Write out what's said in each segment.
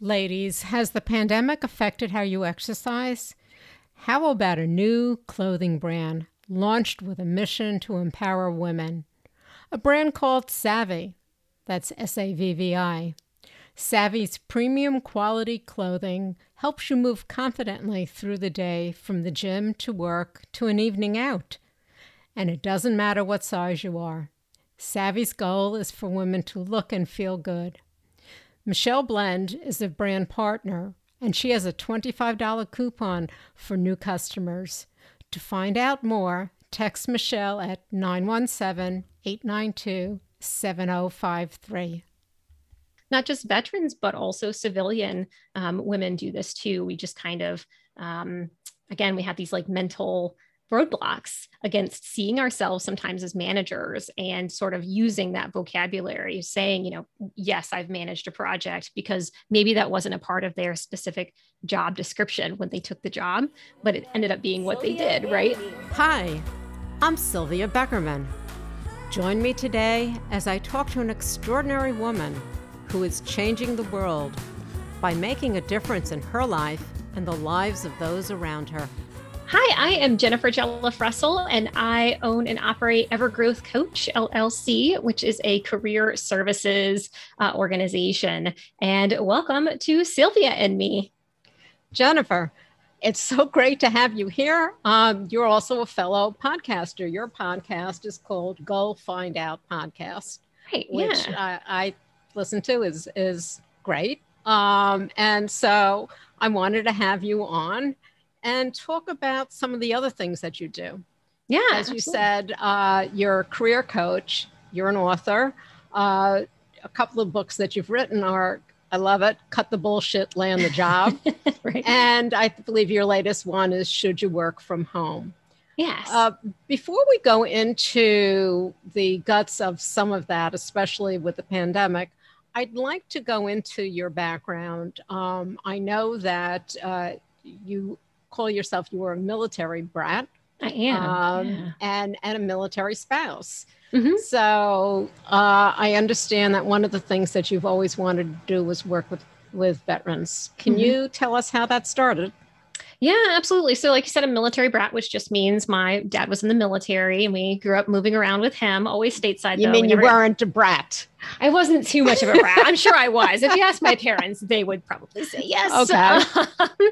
Ladies, has the pandemic affected how you exercise? How about a new clothing brand launched with a mission to empower women? A brand called Savvy. That's S A V V I. Savvy's premium quality clothing helps you move confidently through the day from the gym to work to an evening out. And it doesn't matter what size you are. Savvy's goal is for women to look and feel good. Michelle Blend is a brand partner, and she has a $25 coupon for new customers. To find out more, text Michelle at 917 892 7053. Not just veterans, but also civilian um, women do this too. We just kind of, um, again, we have these like mental roadblocks against seeing ourselves sometimes as managers and sort of using that vocabulary saying you know yes i've managed a project because maybe that wasn't a part of their specific job description when they took the job but it ended up being what they did right? Hi i'm sylvia beckerman. Join me today as i talk to an extraordinary woman who is changing the world by making a difference in her life and the lives of those around her Hi, I am Jennifer Jelliff Russell, and I own and operate Evergrowth Coach LLC, which is a career services uh, organization. And welcome to Sylvia and me. Jennifer, it's so great to have you here. Um, you're also a fellow podcaster. Your podcast is called Go Find Out Podcast, right, which I, I listen to is is great. Um, and so I wanted to have you on and talk about some of the other things that you do. Yeah. As you said, uh, you're a career coach, you're an author. Uh, a couple of books that you've written are I love it. Cut the bullshit, land the job. right. And I believe your latest one is Should You Work from Home? Yes. Uh, before we go into the guts of some of that, especially with the pandemic, I'd like to go into your background. Um, I know that uh, you call yourself you were a military brat. I am, um, yeah. and and a military spouse. Mm-hmm. So uh, I understand that one of the things that you've always wanted to do was work with with veterans. Can mm-hmm. you tell us how that started? Yeah, absolutely. So, like you said, a military brat, which just means my dad was in the military and we grew up moving around with him, always stateside. You though. mean we you weren't a brat? I wasn't too much of a brat. I'm sure I was. If you ask my parents, they would probably say yes. Okay.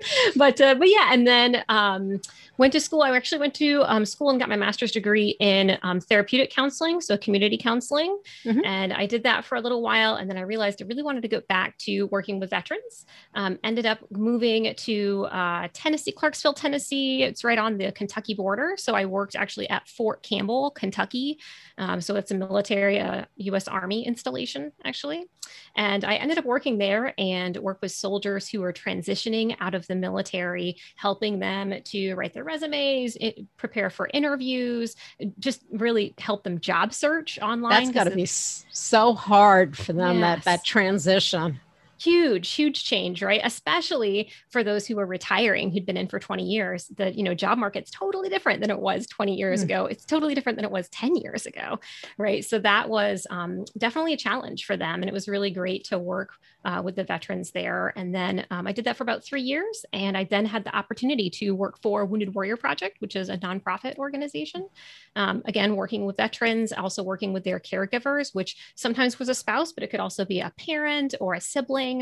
but uh, but yeah, and then um, went to school. I actually went to um, school and got my master's degree in um, therapeutic counseling, so community counseling, mm-hmm. and I did that for a little while, and then I realized I really wanted to go back to working with veterans. Um, ended up moving to uh, Tennessee, Clarksville, Tennessee. It's right on the Kentucky border, so I worked actually at Fort Campbell, Kentucky. Um, so it's a military, uh, U.S. Army installation, actually. And I ended up working there and work with soldiers who were transitioning out of the military, helping them to write their resumes, it, prepare for interviews, just really help them job search online. That's got to be so hard for them yes. that that transition huge huge change right? Especially for those who are retiring who'd been in for 20 years the you know job market's totally different than it was 20 years mm. ago. It's totally different than it was 10 years ago right? So that was um, definitely a challenge for them and it was really great to work uh, with the veterans there. And then um, i did that for about three years and i then had the opportunity to work for wounded warrior project which is a nonprofit organization. Um, again working with veterans also working with their caregivers which sometimes was a spouse but it could also be a parent or a sibling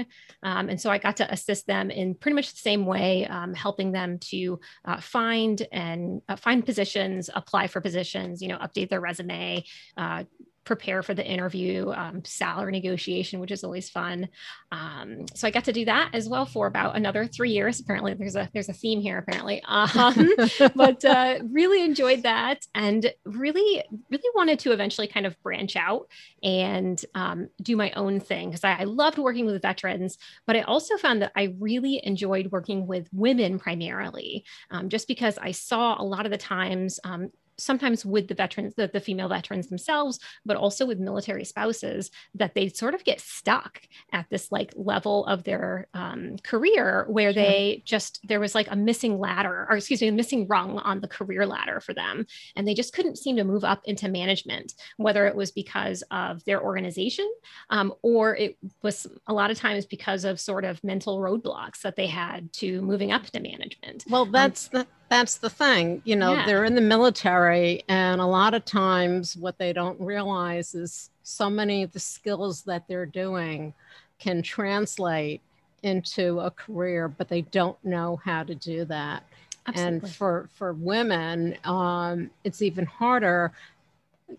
um, and so I got to assist them in pretty much the same way, um, helping them to uh, find and uh, find positions, apply for positions, you know, update their resume, uh, prepare for the interview, um, salary negotiation, which is always fun. Um, so I got to do that as well for about another three years. Apparently, there's a there's a theme here. Apparently, um, but uh, really enjoyed that, and really really wanted to eventually kind of branch out and um, do my own thing because I, I, loved working with veterans, but I also found that I really enjoyed working with women primarily, um, just because I saw a lot of the times um, sometimes with the veterans, the, the female veterans themselves, but also with military spouses, that they sort of get stuck at this like level of their um, career where sure. they just, there was like a missing ladder, or excuse me, a missing rung on the career ladder for them. And they just couldn't seem to move up into management, whether it was because of their organization um, or it was a lot of times because of sort of mental roadblocks that they had to moving up to management. Well, um, that's um, the that's the thing you know yeah. they're in the military and a lot of times what they don't realize is so many of the skills that they're doing can translate into a career but they don't know how to do that Absolutely. and for for women um, it's even harder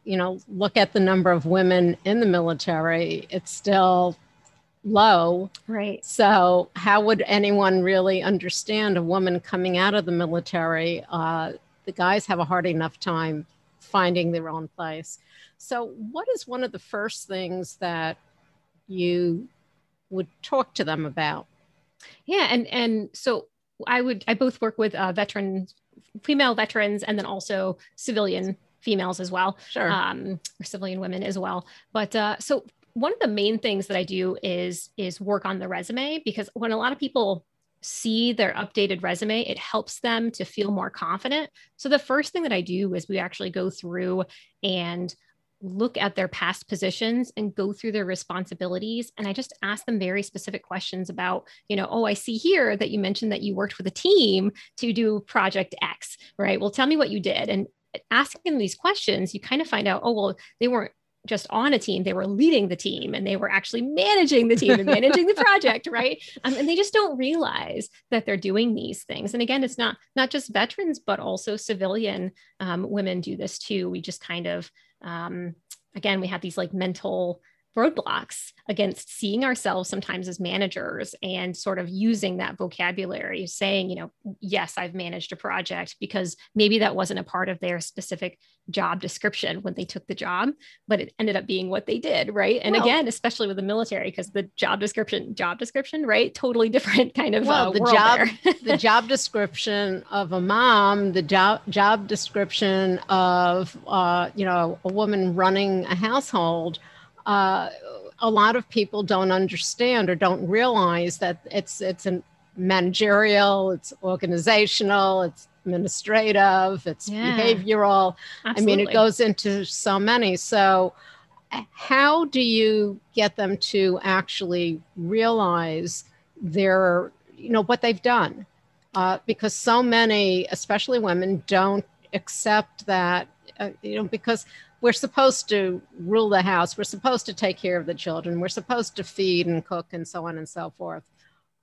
you know look at the number of women in the military it's still low. Right. So, how would anyone really understand a woman coming out of the military? Uh, the guys have a hard enough time finding their own place. So, what is one of the first things that you would talk to them about? Yeah, and and so I would I both work with uh, veterans, female veterans, and then also civilian females as well, sure, um, or civilian women as well. But uh, so one of the main things that I do is is work on the resume because when a lot of people see their updated resume, it helps them to feel more confident. So the first thing that I do is we actually go through and look at their past positions and go through their responsibilities. And i just ask them very specific questions about you know oh i see here that you mentioned that you worked with a team to do project x right? Well tell me what you did. And asking these questions you kind of find out oh well they weren't just on a team they were leading the team and they were actually managing the team and managing the project right? Um, and they just don't realize that they're doing these things. And again it's not not just veterans but also civilian um, women do this too. We just kind of um, again we have these like mental roadblocks against seeing ourselves sometimes as managers and sort of using that vocabulary saying you know yes i've managed a project because maybe that wasn't a part of their specific job description when they took the job but it ended up being what they did right? And well, again especially with the military because the job description job description right? Totally different kind of well, uh, the job the job description of a mom the job job description of uh, you know a woman running a household uh, a lot of people don't understand or don't realize that it's it's a managerial, it's organizational, it's administrative, it's yeah. behavioral. Absolutely. I mean, it goes into so many. So, how do you get them to actually realize their, you know, what they've done? Uh, because so many, especially women, don't accept that, uh, you know, because we're supposed to rule the house. We're supposed to take care of the children. We're supposed to feed and cook and so on and so forth.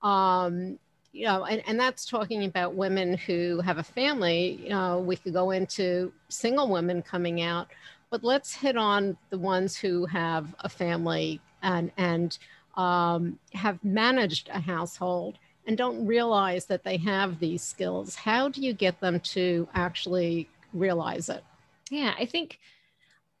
Um, you know, and, and that's talking about women who have a family. You know, we could go into single women coming out, but let's hit on the ones who have a family and and um, have managed a household and don't realize that they have these skills. How do you get them to actually realize it? Yeah, I think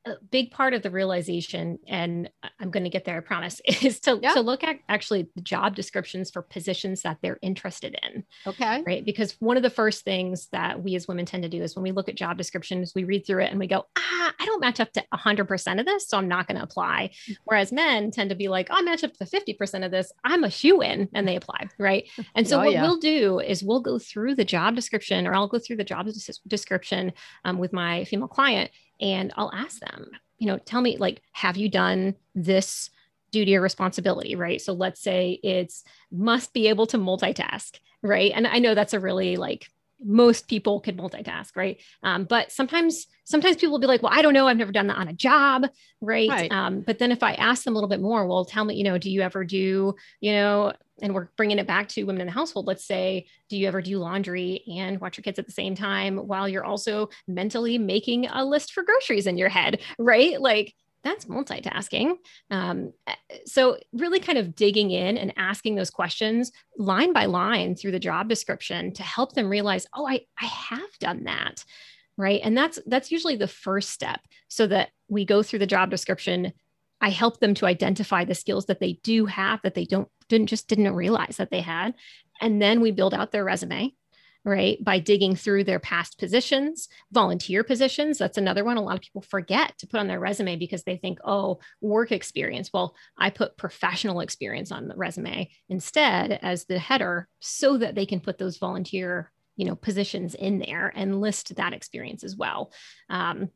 a big part of the realization, and I'm going to get there, I promise, is to, yeah. to look at actually the job descriptions for positions that they're interested in. Okay. Right. Because one of the first things that we as women tend to do is when we look at job descriptions, we read through it and we go, ah, I don't match up to 100% of this, so I'm not going to apply. Mm. Whereas men tend to be like, oh, I match up to 50% of this, I'm a shoo in, and they apply. Right. And so oh, what yeah. we'll do is we'll go through the job description, or I'll go through the job description um, with my female client and I'll ask them, you know, tell me, like, have you done this duty or responsibility, right? So let's say it's must be able to multitask, right? And I know that's a really like most people can multitask, right? Um, but sometimes, sometimes people will be like, "Well, I don't know. I've never done that on a job, right?" right. Um, but then if I ask them a little bit more, well, tell me, you know, do you ever do, you know, and we're bringing it back to women in the household. Let's say, do you ever do laundry and watch your kids at the same time while you're also mentally making a list for groceries in your head, right? Like that's multitasking. Um, so, really kind of digging in and asking those questions line by line through the job description to help them realize, oh, I, I have done that. Right. And that's that's usually the first step so that we go through the job description. I help them to identify the skills that they do have that they don't didn't just didn't realize that they had. And then we build out their resume right? By digging through their past positions, volunteer positions. That's another one a lot of people forget to put on their resume because they think, oh, work experience. Well, I put professional experience on the resume instead as the header so that they can put those volunteer you know positions in there and list that experience as well um,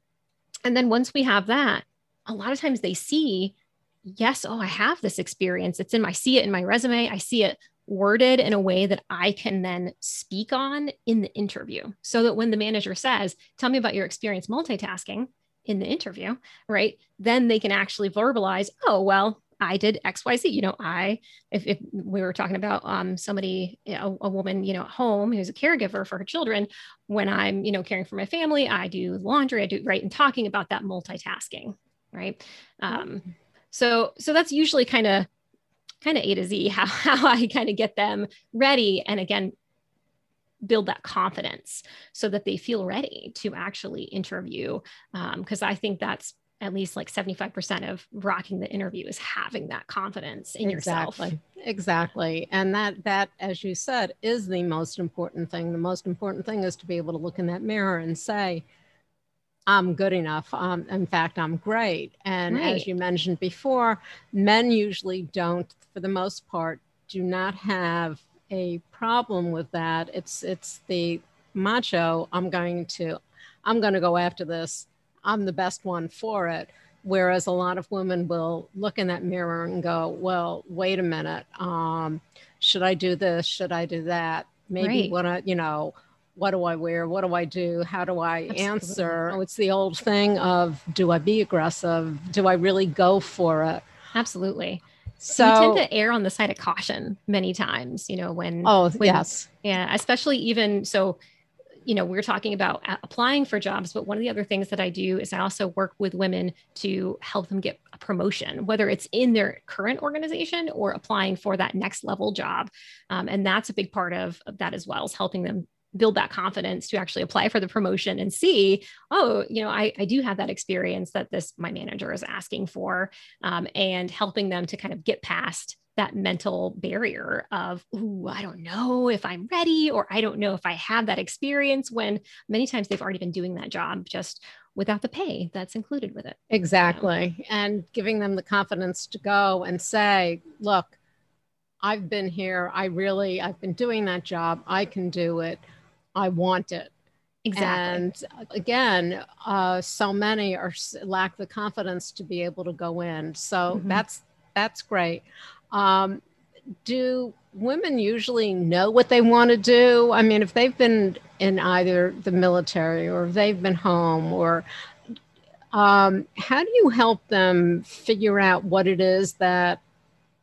and then once we have that a lot of times they see yes oh i have this experience it's in my see it in my resume i see it worded in a way that I can then speak on in the interview so that when the manager says, Tell me about your experience multitasking in the interview, right? Then they can actually verbalize, Oh, well, I did XYZ. You know, I, if, if we were talking about um, somebody, know, a woman, you know, at home who's a caregiver for her children, when I'm, you know, caring for my family, I do laundry, I do, right. And talking about that multitasking, right. Um, so, so that's usually kind of kind of A to Z, how, how I kind of get them ready. And again, build that confidence so that they feel ready to actually interview. Because um, I think that's at least like 75% of rocking the interview is having that confidence in exactly. yourself. Exactly. And that that as you said is the most important thing. The most important thing is to be able to look in that mirror and say, I'm good enough. Um, in fact, I'm great. And right. as you mentioned before, men usually don't, for the most part, do not have a problem with that. It's it's the macho. I'm going to, I'm going to go after this. I'm the best one for it. Whereas a lot of women will look in that mirror and go, well, wait a minute. Um, should I do this? Should I do that? Maybe right. what I, you know, what do I wear? What do I do? How do I Absolutely. answer? Oh, it's the old thing of do I be aggressive? Do I really go for it? Absolutely. So we tend to err on the side of caution many times, you know, when oh when, yes, yeah, especially even so. You know, we're talking about applying for jobs, but one of the other things that I do is I also work with women to help them get a promotion, whether it's in their current organization or applying for that next level job. Um, and that's a big part of, of that as well, is helping them build that confidence to actually apply for the promotion and see, oh, you know, I, I do have that experience that this my manager is asking for, um, and helping them to kind of get past that mental barrier of, ooh, I don't know if I'm ready, or I don't know if I have that experience when many times they've already been doing that job just without the pay that's included with it. Exactly. You know? And giving them the confidence to go and say, look, I've been here. I really, I've been doing that job. I can do it. I want it. Exactly. And again, uh, so many are lack the confidence to be able to go in. So mm-hmm. that's that's great. Um, do women usually know what they want to do? I mean, if they've been in either the military or they've been home, or um, how do you help them figure out what it is that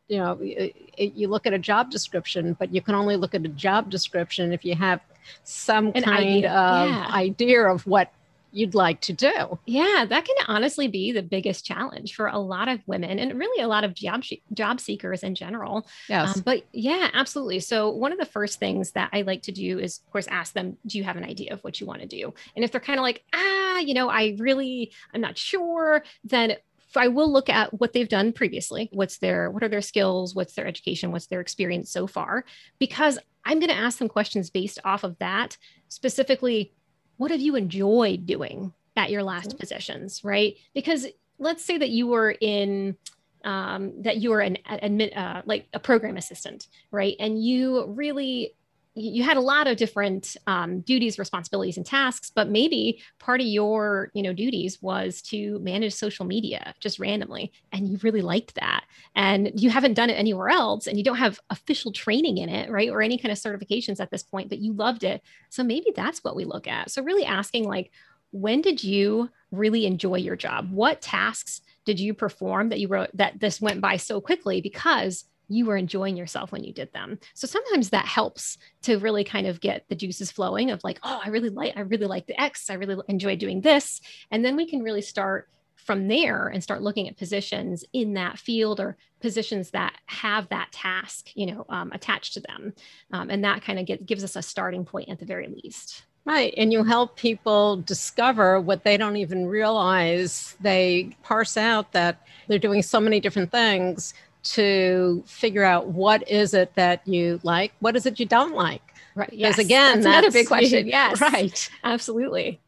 you know? It, it, you look at a job description, but you can only look at a job description if you have some An kind idea. of yeah. idea of what you'd like to do. Yeah, that can honestly be the biggest challenge for a lot of women and really a lot of job job seekers in general. Yes. Um, but yeah, absolutely. So one of the first things that I like to do is, of course, ask them, "Do you have an idea of what you want to do?" And if they're kind of like, "Ah, you know, I really, I'm not sure," then I will look at what they've done previously. What's their, what are their skills? What's their education? What's their experience so far? Because I'm going to ask them questions based off of that. Specifically, what have you enjoyed doing at your last mm-hmm. positions, right? Because let's say that you were in, um, that you were an admit, uh, like a program assistant, right? And you really you had a lot of different um, duties responsibilities and tasks but maybe part of your you know duties was to manage social media just randomly and you really liked that. And you haven't done it anywhere else and you don't have official training in it right or any kind of certifications at this point but you loved it. So maybe that's what we look at. So really asking like when did you really enjoy your job? What tasks did you perform that you wrote that this went by so quickly? Because you were enjoying yourself when you did them. So sometimes that helps to really kind of get the juices flowing of like, oh, I really like, I really like the X. I really enjoy doing this. And then we can really start from there and start looking at positions in that field or positions that have that task, you know, um, attached to them. Um, and that kind of get, gives us a starting point at the very least. Right. And you help people discover what they don't even realize. They parse out that they're doing so many different things to figure out what is it that you like, what is it you don't like. Right. Yes. again, that's, that's another big question. Yes. Right. Absolutely.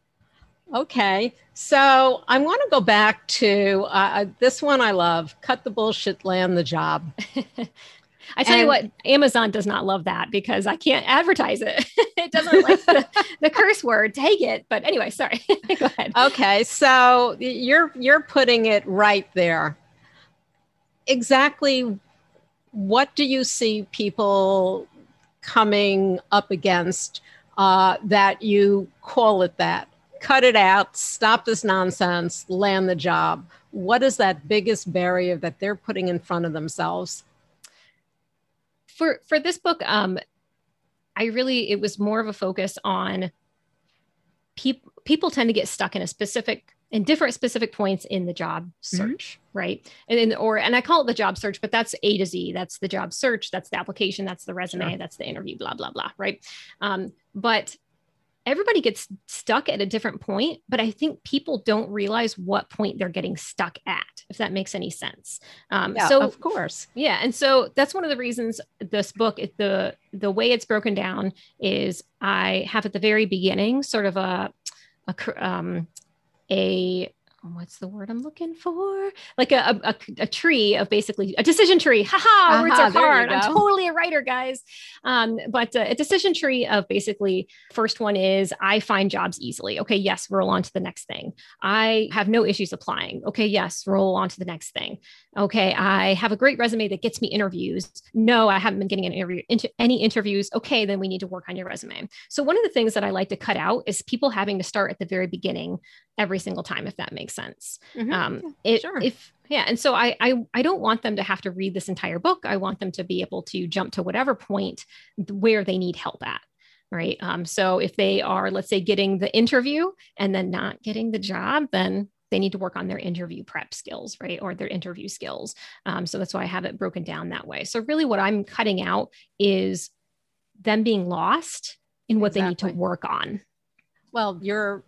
Okay. So I want to go back to uh, uh, this one I love cut the bullshit, land the job. I tell and, you what, Amazon does not love that because I can't advertise it. it doesn't like the, the, curse word. Take it. But anyway, sorry. go ahead. Okay. So you're you're putting it right there. Exactly what do you see people coming up against uh, that you call it that? Cut it out, stop this nonsense, land the job. What is that biggest barrier that they're putting in front of themselves? For for this book, um, I really it was more of a focus on people people tend to get stuck in a specific in different specific points in the job mm-hmm. search mm-hmm. right and then or and i call it the job search but that's a to z that's the job search that's the application that's the resume sure. that's the interview blah blah blah right um, but everybody gets stuck at a different point but i think people don't realize what point they're getting stuck at if that makes any sense um, yeah, so of course yeah and so that's one of the reasons this book the the way it's broken down is i have at the very beginning sort of a a um, a what's the word I'm looking for? Like a, a, a tree of basically a decision tree. Haha, uh-huh, words are hard. I'm totally a writer, guys. Um, but uh, a decision tree of basically first one is I find jobs easily. Okay, yes, roll on to the next thing. I have no issues applying. Okay, yes, roll on to the next thing. Okay, I have a great resume that gets me interviews. No, I haven't been getting an interview into any interviews. Okay, then we need to work on your resume. So one of the things that I like to cut out is people having to start at the very beginning every single time, if that makes sense. Mm-hmm. Um, it, sure. If yeah, and so I, I I don't want them to have to read this entire book. I want them to be able to jump to whatever point where they need help at right? Um, so if they are, let's say, getting the interview and then not getting the job, then they need to work on their interview prep skills, right? Or their interview skills. Um, so that's why I have it broken down that way. So really, what I'm cutting out is them being lost in what exactly. they need to work on. Well, you're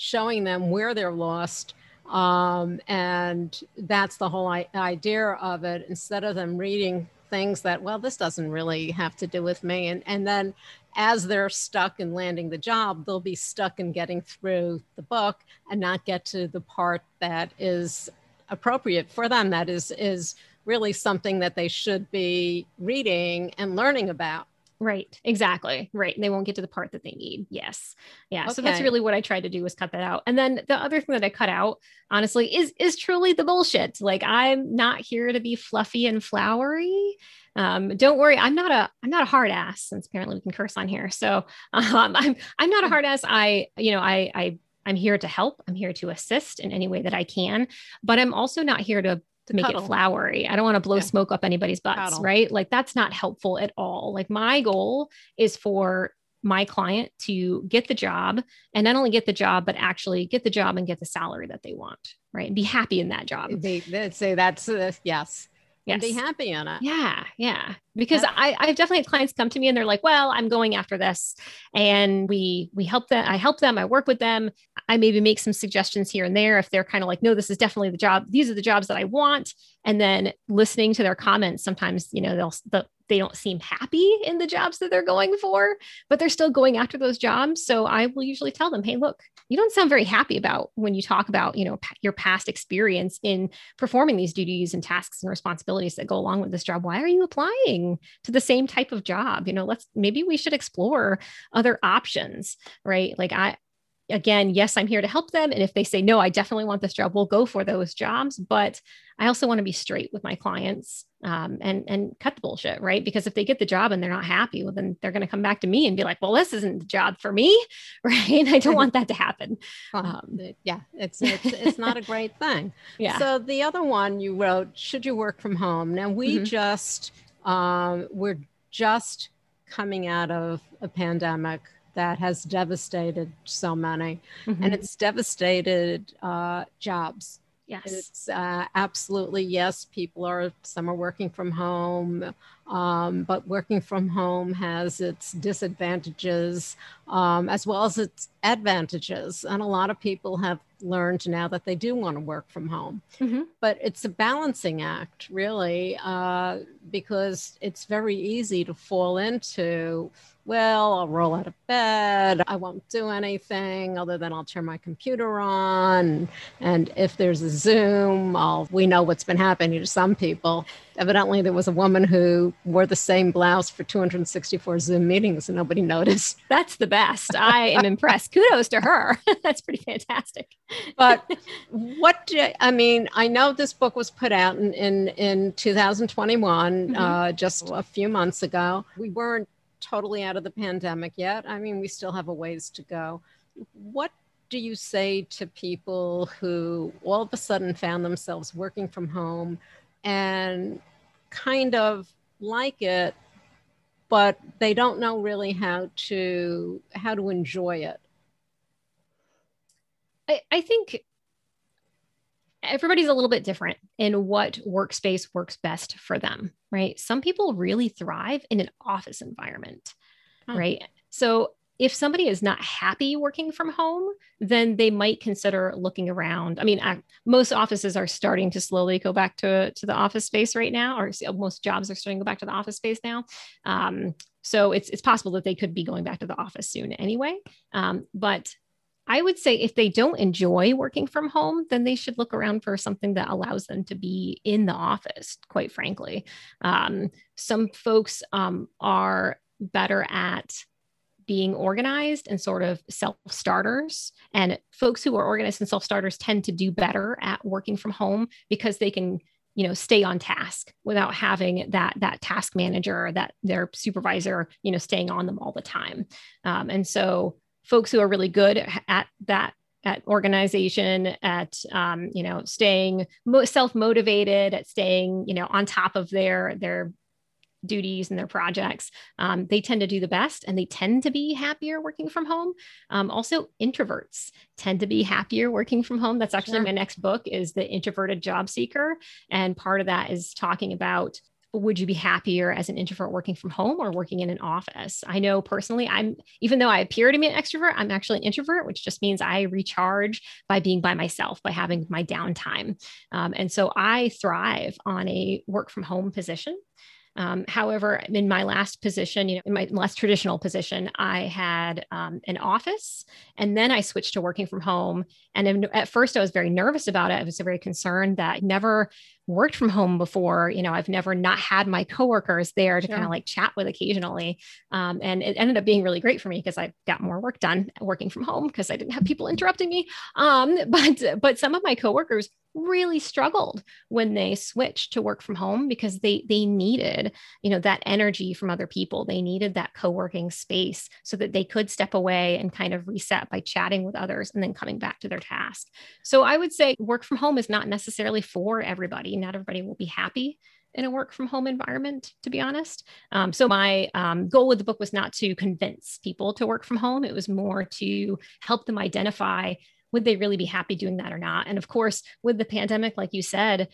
showing them where they're lost. Um, and that's the whole idea of it. Instead of them reading things that, well, this doesn't really have to do with me. And, and then as they're stuck in landing the job, they'll be stuck in getting through the book and not get to the part that is appropriate for them. That is, is really something that they should be reading and learning about. Right. Exactly. Right. And they won't get to the part that they need. Yes. Yeah. Okay. So that's really what I tried to do was cut that out. And then the other thing that I cut out, honestly, is is truly the bullshit. Like I'm not here to be fluffy and flowery. Um, don't worry, I'm not a I'm not a hard ass, since apparently we can curse on here. So um, I'm I'm not a hard ass. I, you know, I I I'm here to help. I'm here to assist in any way that I can, but I'm also not here to to make Cuddle. it flowery. I don't want to blow yeah. smoke up anybody's butts, Cuddle. right? Like that's not helpful at all. Like my goal is for my client to get the job and not only get the job, but actually get the job and get the salary that they want, right? And be happy in that job. They, they say that's uh, yes. Yes. And be happy in it. Yeah. Yeah. Because yeah. I, I've definitely had clients come to me and they're like, well, I'm going after this. And we we help them, I help them, I work with them. I maybe make some suggestions here and there if they're kind of like, no, this is definitely the job. These are the jobs that I want. And then listening to their comments, sometimes, you know, they'll, the, they don't seem happy in the jobs that they're going for, but they're still going after those jobs. So I will usually tell them, hey, look, you don't sound very happy about when you talk about, you know, your past experience in performing these duties and tasks and responsibilities that go along with this job. Why are you applying to the same type of job? You know, let's maybe we should explore other options, right? Like I again, yes, I'm here to help them. And if they say, no, I definitely want this job, we'll go for those jobs. But I also want to be straight with my clients um, and, and cut the bullshit, right? Because if they get the job and they're not happy, well, then they're going to come back to me and be like, well, this isn't the job for me, right? I don't want that to happen. Um, yeah, it's, it's, it's not a great thing. yeah. So the other one you wrote, should you work from home? Now we mm-hmm. just, um, we're just coming out of a pandemic that has devastated so many, mm-hmm. and it's devastated uh, jobs. Yes, it's uh, absolutely yes. People are some are working from home. Um, but working from home has its disadvantages um, as well as its advantages. And a lot of people have learned now that they do want to work from home. Mm-hmm. But it's a balancing act, really, uh, because it's very easy to fall into well, I'll roll out of bed. I won't do anything other than I'll turn my computer on. And if there's a Zoom, I'll, we know what's been happening to some people. Evidently, there was a woman who wore the same blouse for 264 Zoom meetings and nobody noticed. That's the best. I am impressed. Kudos to her. That's pretty fantastic. but what do, I mean, I know this book was put out in, in, in 2021, mm-hmm. uh, just a few months ago. We weren't totally out of the pandemic yet. I mean, we still have a ways to go. What do you say to people who all of a sudden found themselves working from home and kind of like it, but they don't know really how to how to enjoy it? I, I think everybody's a little bit different in what workspace works best for them, right? Some people really thrive in an office environment, huh. right? So if somebody is not happy working from home, then they might consider looking around. I mean, I, most offices are starting to slowly go back to, to the office space right now, or most jobs are starting to go back to the office space now. Um, so it's it's possible that they could be going back to the office soon anyway. Um, but I would say if they don't enjoy working from home, then they should look around for something that allows them to be in the office, quite frankly. Um, some folks um, are better at being organized and sort of self starters. And folks who are organized and self starters tend to do better at working from home because they can you know stay on task without having that that task manager that their supervisor you know staying on them all the time um, and so folks who are really good at that at organization at um, you know staying self-motivated at staying you know on top of their their duties and their projects um, they tend to do the best and they tend to be happier working from home. Um, also introverts tend to be happier working from home. That's actually sure. my next book is the introverted job seeker. And part of that is talking about would you be happier as an introvert working from home or working in an office? I know personally, I'm even though I appear to be an extrovert, I'm actually an introvert, which just means I recharge by being by myself, by having my downtime. Um, and so I thrive on a work from home position. Um, however, in my last position, you know, in my less traditional position, I had um, an office and then I switched to working from home. And at first, I was very nervous about it. I was very concerned that never worked from home before. You know, I've never not had my coworkers there to sure. kind of like chat with occasionally. Um, and it ended up being really great for me because I got more work done working from home because I didn't have people interrupting me. Um, but but some of my coworkers really struggled when they switched to work from home because they they needed you know that energy from other people they needed that co-working space so that they could step away and kind of reset by chatting with others and then coming back to their task so i would say work from home is not necessarily for everybody not everybody will be happy in a work from home environment, to be honest. Um, so, my um, goal with the book was not to convince people to work from home, it was more to help them identify would they really be happy doing that or not. And of course, with the pandemic, like you said,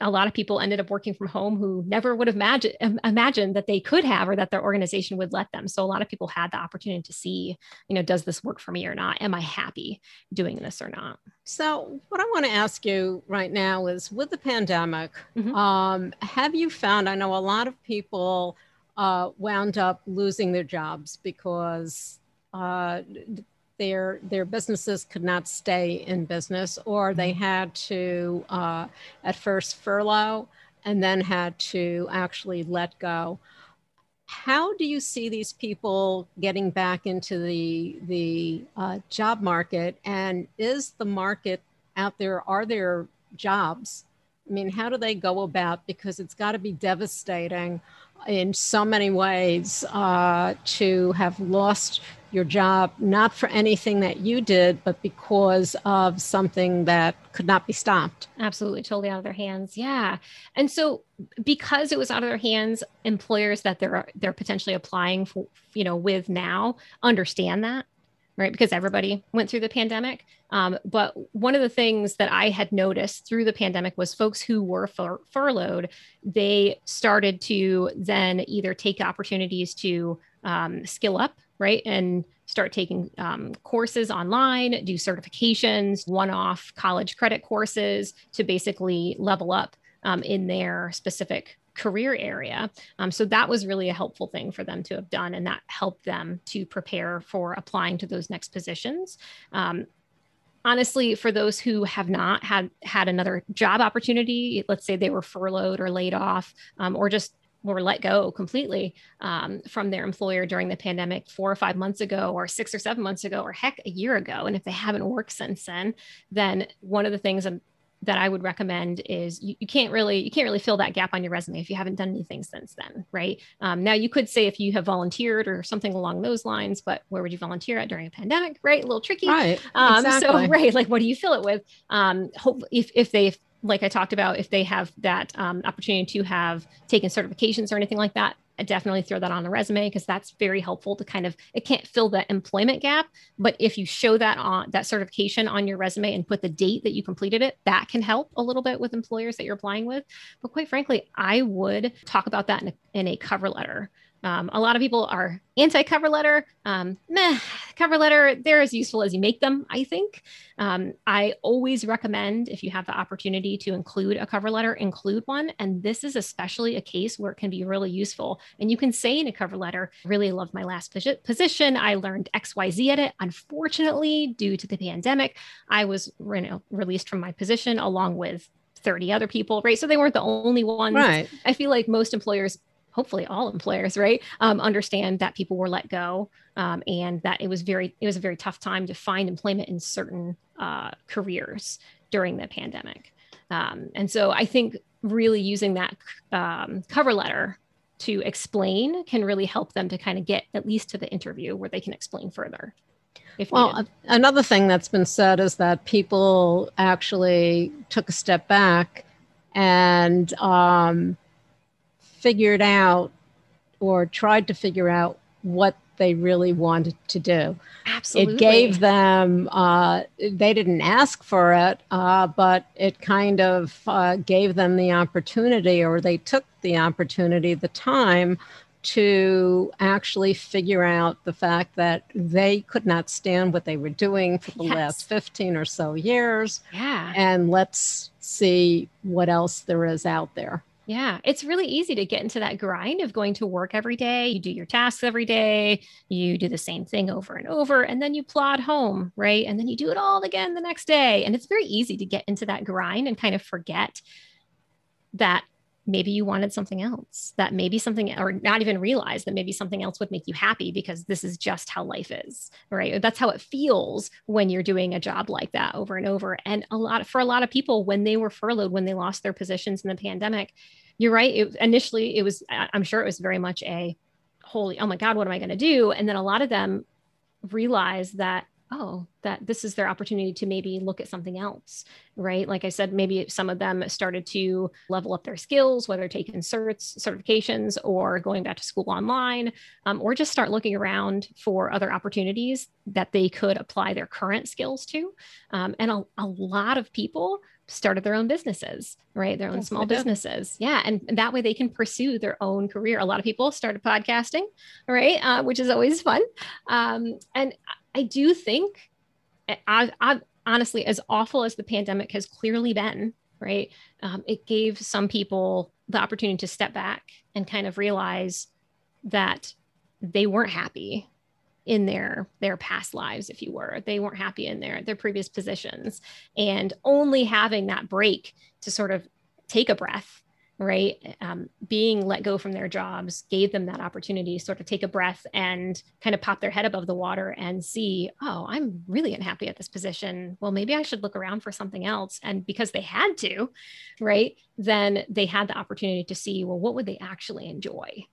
a lot of people ended up working from home who never would have imagine, imagined that they could have or that their organization would let them. So a lot of people had the opportunity to see, you know, does this work for me or not? Am I happy doing this or not? So what I want to ask you right now is with the pandemic, mm-hmm. um, have you found, I know a lot of people uh, wound up losing their jobs because uh, their their businesses could not stay in business, or they mm-hmm. had to uh, at first furlough and then had to actually let go. How do you see these people getting back into the the uh, job market? And is the market out there? Are there jobs? I mean, how do they go about? Because it's got to be devastating in so many ways uh, to have lost your job, not for anything that you did, but because of something that could not be stopped. Absolutely, totally out of their hands. Yeah. And so because it was out of their hands, employers that they're they're potentially applying for, you know, with now understand that right? Because everybody went through the pandemic. Um, but one of the things that I had noticed through the pandemic was folks who were fur- furloughed, they started to then either take opportunities to um, skill up, right? And start taking um, courses online, do certifications, one off college credit courses to basically level up um, in their specific career area. Um, so that was really a helpful thing for them to have done, and that helped them to prepare for applying to those next positions. Um, honestly, for those who have not had had another job opportunity, let's say they were furloughed or laid off, um, or just were let go completely um, from their employer during the pandemic four or five months ago or six or seven months ago or heck a year ago and if they haven't worked since then then one of the things that I would recommend is you, you, can't really you can't really fill that gap on your resume if you haven't done anything since then, right? Um, now you could say if you have volunteered or something along those lines, but where would you volunteer at during a pandemic, right? A little tricky, right? Um, exactly. So right, like what do you fill it with? Um, hope if if they like I talked about, if they have that um, opportunity to have taken certifications or anything like that, I definitely throw that on the resume because that's very helpful to kind of it can't fill that employment gap but if you show that on that certification on your resume and put the date that you completed it that can help a little bit with employers that you're applying with. But quite frankly i would talk about that in a, in a cover letter um, a lot of people are anti cover letter. Um, meh, cover letter, they're as useful as you make them, I think. Um, I always recommend if you have the opportunity to include a cover letter, include one. And this is especially a case where it can be really useful. And you can say in a cover letter, really love my last position. I learned XYZ at it. Unfortunately, due to the pandemic, I was you know, released from my position along with 30 other people, right? So they weren't the only ones. Right. I feel like most employers hopefully all employers, right, um, understand that people were let go um, and that it was very it was a very tough time to find employment in certain uh, careers during the pandemic. Um, and so I think really using that um, cover letter to explain can really help them to kind of get at least to the interview where they can explain further. well, needed. another thing that's been said is that people actually took a step back and um, figured out or tried to figure out what they really wanted to do. Absolutely. It gave them, uh, they didn't ask for it, uh, but it kind of uh, gave them the opportunity, or they took the opportunity, the time to actually figure out the fact that they could not stand what they were doing for the yes. last 15 or so years. Yeah. And let's see what else there is out there. Yeah, it's really easy to get into that grind of going to work every day. You do your tasks every day, you do the same thing over and over, and then you plod home, right? And then you do it all again the next day. And it's very easy to get into that grind and kind of forget that maybe you wanted something else, that maybe something, or not even realize that maybe something else would make you happy because this is just how life is, right? That's how it feels when you're doing a job like that over and over. And a lot for a lot of people, when they were furloughed, when they lost their positions in the pandemic, you're right. It, initially, it was, I'm sure it was very much a holy, oh my God, what am I going to do? And then a lot of them realized that oh, that this is their opportunity to maybe look at something else, right? Like I said, maybe some of them started to level up their skills, whether taking certs, certifications, or going back to school online, um, or just start looking around for other opportunities that they could apply their current skills to. Um, and a, a lot of people started their own businesses, right? Their own small businesses. Yeah. And, and, that way they can pursue their own career. A lot of people started podcasting, right? Uh, which is always fun. Um, and I do think, I, I, honestly, as awful as the pandemic has clearly been, right? Um, it gave some people the opportunity to step back and kind of realize that they weren't happy in their their past lives if you were they weren't happy in their their previous positions and only having that break to sort of take a breath right? Um, being let go from their jobs gave them that opportunity to sort of take a breath and kind of pop their head above the water and see, oh, I'm really unhappy at this position. Well, maybe I should look around for something else. And because they had to, right, then they had the opportunity to see, well, what would they actually enjoy?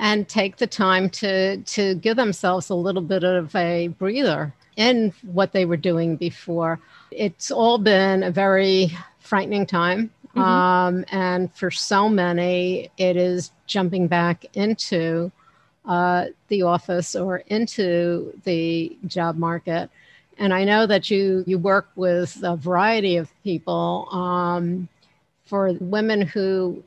And take the time to to give themselves a little bit of a breather in what they were doing before. It's all been a very frightening time Mm-hmm. Um, and for so many, it is jumping back into uh, the office or into the job market. And I know that you you work with a variety of people. Um, for women who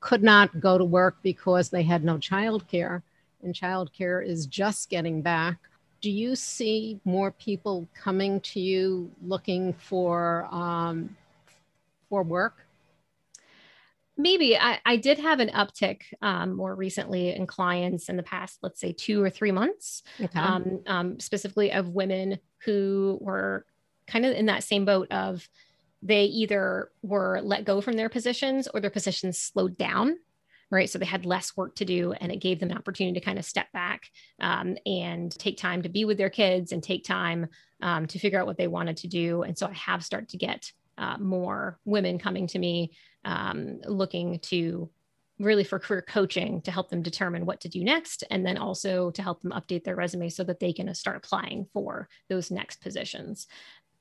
could not go to work because they had no childcare, and childcare is just getting back. Do you see more people coming to you looking for um, for work? maybe I, I, did have an uptick um, more recently in clients in the past, let's say two or three months, okay. um, um, specifically of women who were kind of in that same boat of they either were let go from their positions or their positions slowed down. Right. So they had less work to do, and it gave them an opportunity to kind of step back um, and take time to be with their kids and take time um, to figure out what they wanted to do. And so I have started to get uh, more women coming to me um, looking to really for career coaching to help them determine what to do next and then also to help them update their resume so that they can start applying for those next positions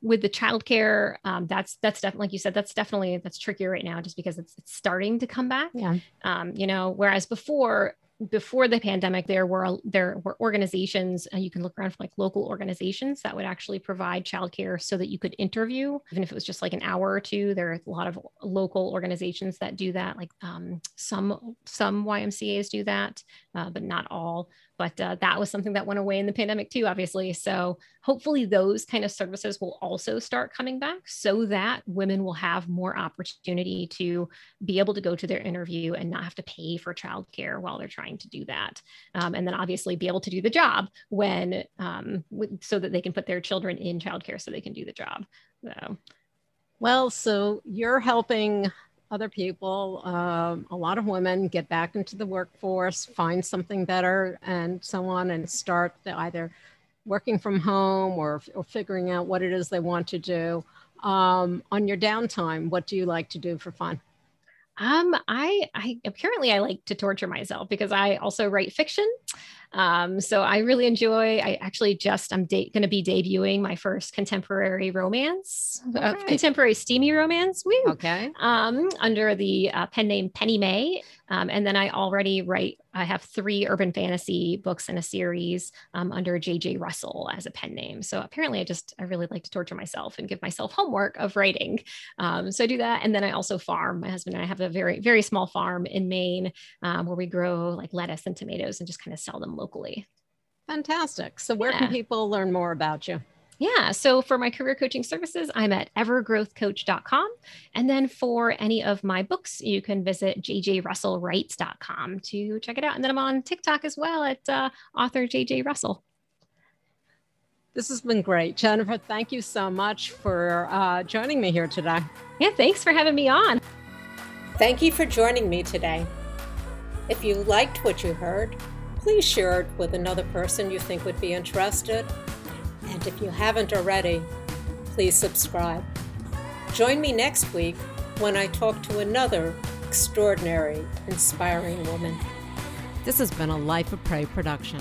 with the childcare, um, that's that's definitely like you said, that's definitely that's trickier right now, just because it's, it's starting to come back. Yeah. Um, you know, whereas before before the pandemic, there were there were organizations you can look around for like local organizations that would actually provide childcare so that you could interview, even if it was just like an hour or two. There are a lot of local organizations that do that. Like um, some some YMCA's do that, uh, but not all but uh, that was something that went away in the pandemic too obviously. So hopefully those kind of services will also start coming back so that women will have more opportunity to be able to go to their interview and not have to pay for childcare while they're trying to do that. Um, and then obviously be able to do the job when um, so that they can put their children in childcare so they can do the job. So. well so you're helping other people, um, a lot of women get back into the workforce, find something better, and so on, and start either working from home or, or figuring out what it is they want to do. Um, on your downtime, what do you like to do for fun? Um, I, I currently I like to torture myself because I also write fiction. Um, so I really enjoy. I actually just I'm de- going to be debuting my first contemporary romance, uh, okay. contemporary steamy romance. Woo! Okay. Um, under the uh, pen name Penny May, um, and then I already write. I have three urban fantasy books in a series um, under J.J. Russell as a pen name. So apparently, I just I really like to torture myself and give myself homework of writing. Um, so I do that, and then I also farm. My husband and I have a very very small farm in Maine um, where we grow like lettuce and tomatoes and just kind of sell them locally. Fantastic. So, where yeah. can people learn more about you? Yeah. So for my career coaching services, I'm at evergrowthcoach.com. And then for any of my books, you can visit jjrussellwrites.com to check it out. And then I'm on TikTok as well at uh, author JJ Russell. This has been great. Jennifer, thank you so much for uh, joining me here today. Yeah, thanks for having me on. Thank you for joining me today. If you liked what you heard, please share it with another person you think would be interested. And if you haven't already, please subscribe. Join me next week when I talk to another extraordinary, inspiring woman. This has been a Life of Prey production.